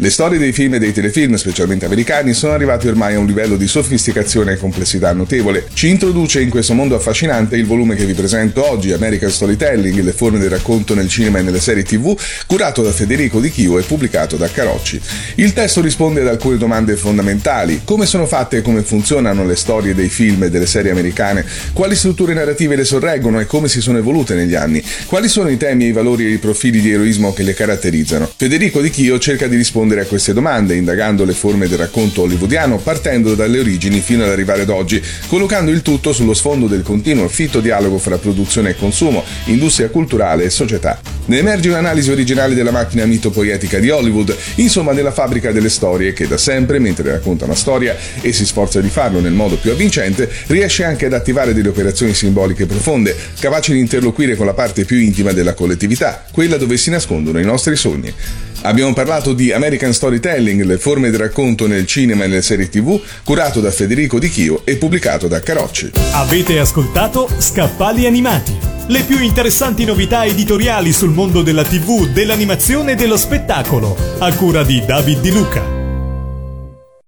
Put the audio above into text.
Le storie dei film e dei telefilm, specialmente americani, sono arrivati ormai a un livello di sofisticazione e complessità notevole. Ci introduce in questo mondo affascinante il volume che vi presento oggi, American Storytelling, le forme del racconto nel cinema e nelle serie tv, curato da Federico Di Chio e pubblicato da Carocci. Il testo risponde ad alcune domande fondamentali. Come sono fatte e come funzionano le storie dei film e delle serie americane? Quali strutture narrative le sorreggono e come si sono evolute negli anni? Quali sono i temi, i valori e i profili di eroismo che le caratterizzano? Federico Di Chio cerca di rispondere rispondere a queste domande, indagando le forme del racconto hollywoodiano partendo dalle origini fino ad arrivare ad oggi, collocando il tutto sullo sfondo del continuo fitto dialogo fra produzione e consumo, industria culturale e società. Ne emerge un'analisi originale della macchina mitopoietica di Hollywood, insomma della fabbrica delle storie che da sempre, mentre racconta una storia e si sforza di farlo nel modo più avvincente, riesce anche ad attivare delle operazioni simboliche profonde, capaci di interloquire con la parte più intima della collettività, quella dove si nascondono i nostri sogni. Abbiamo parlato di American Storytelling, le forme di racconto nel cinema e nelle serie tv, curato da Federico Di Chio e pubblicato da Carocci. Avete ascoltato Scappali Animati, le più interessanti novità editoriali sul mondo della tv, dell'animazione e dello spettacolo, a cura di David Di Luca.